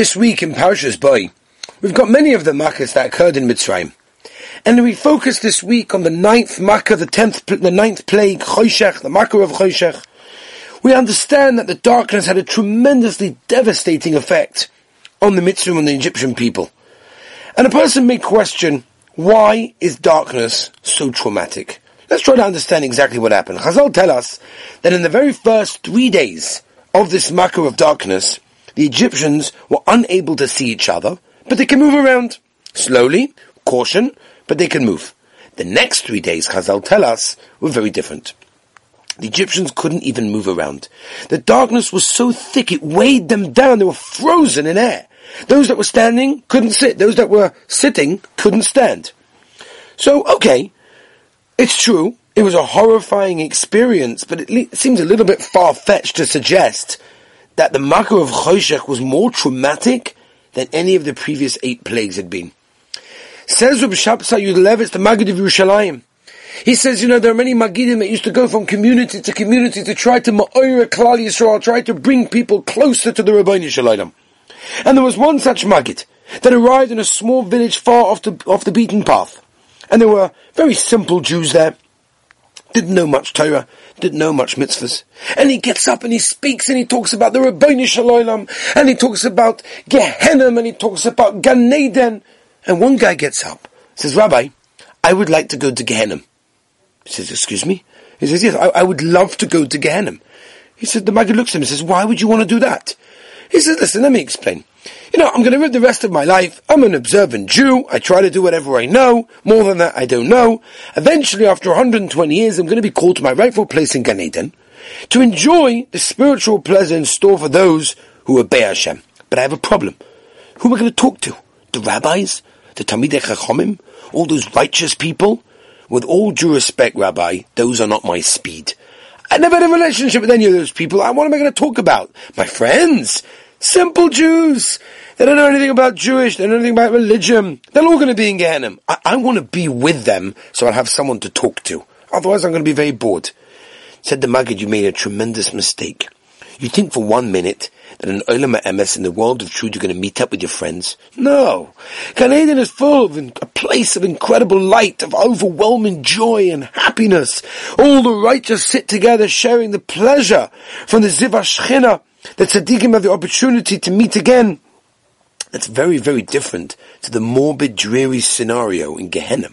This week in Parshas Bo, we've got many of the makkahs that occurred in Mitzrayim. And we focus this week on the ninth makkah, the tenth, the ninth plague, Choshech, the makkah of Choshech. We understand that the darkness had a tremendously devastating effect on the Mitzrayim and the Egyptian people. And a person may question, why is darkness so traumatic? Let's try to understand exactly what happened. Chazal tell us that in the very first three days of this makkah of darkness, the Egyptians were unable to see each other, but they can move around. Slowly, caution, but they can move. The next three days, Chazal tell us, were very different. The Egyptians couldn't even move around. The darkness was so thick it weighed them down. They were frozen in air. Those that were standing couldn't sit. Those that were sitting couldn't stand. So, okay, it's true. It was a horrifying experience, but it, le- seems a little bit far-fetched to suggest that the Makkah of Choshech was more traumatic than any of the previous eight plagues had been. Says Reb Shabsai Yudlevitz, the Maggid of Yerushalayim. He says, you know, there are many Magidim that used to go from community to community to try to Ma'oira Klal Yisrael, try to bring people closer to the Rabbi Shalom. And there was one such Magid that arrived in a small village far off the, off the beaten path. And there were very simple Jews there didn't know much Torah, didn't know much mitzvahs. And he gets up and he speaks and he talks about the Ribbono Shel Olam, and he talks about Gehenna, and he talks about Gan Eden. And one guy gets up, says, Rabbi, I would like to go to Gehenna. He says, excuse me? He says, yes, I, I would love to go to Gehenna. He said, the Maggid looks at him and says, why would you want to do that? He says, listen, let me explain. You know, I'm going to live the rest of my life. I'm an observant Jew. I try to do whatever I know. More than that, I don't know. Eventually, after 120 years, I'm going to be called to my rightful place in Gan Eden to enjoy the spiritual pleasure in store for those who obey Hashem. But I have a problem. Who am I going to talk to? The rabbis? The Talmidei Chachomim? All those righteous people? With all due respect, Rabbi, those are not my speed. I never had a relationship with any of those people. What am I going to talk about? My friends? Simple Jews. They don't know anything about Jewish. They don't know anything about religion. They're all going to be in Gehenna. I, I want to be with them so I'll have someone to talk to. Otherwise I'm going to be very bored. Said the Maggid, you made a tremendous mistake. You think for one minute that in Olam Emes, in the world of truth, you're going to meet up with your friends. No. Gan Eden is full of a place of incredible light, of overwhelming joy and happiness. All the righteous sit together sharing the pleasure from the Ziva Shechina the tzaddikim have the opportunity to meet again. That's very, very different to the morbid, dreary scenario in Gehenna.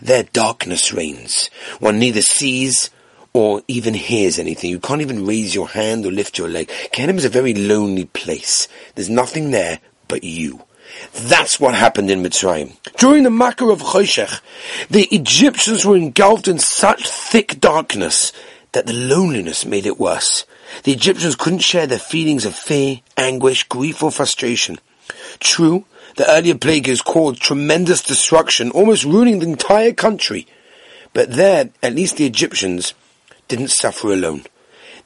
There darkness reigns. One neither sees or even hears anything. You can't even raise your hand or lift your leg. Gehenna is a very lonely place. There's nothing there but you. That's what happened in Mitzrayim. During the Makkah of Choshech, the Egyptians were engulfed in such thick darkness that the loneliness made it worse. The Egyptians couldn't share their feelings of fear, anguish, grief or frustration. True, the earlier plague has caused tremendous destruction, almost ruining the entire country. But there, at least the Egyptians didn't suffer alone.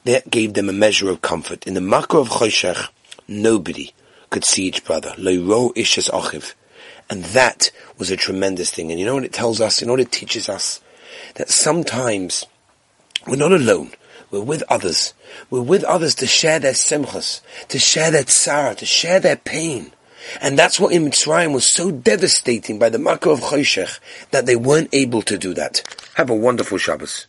That gave them a measure of comfort. In the Makkah of Choshech, nobody could see each brother. Leiro ishas achiv. And that was a tremendous thing. And you know what it tells us? You know what it teaches us? That sometimes we're not alone. We're with others. We're with others to share their simchas, to share their tzara, to share their pain. And that's what in Mitzrayim was so devastating by the Makkah of Choshech that they weren't able to do that. Have a wonderful Shabbos.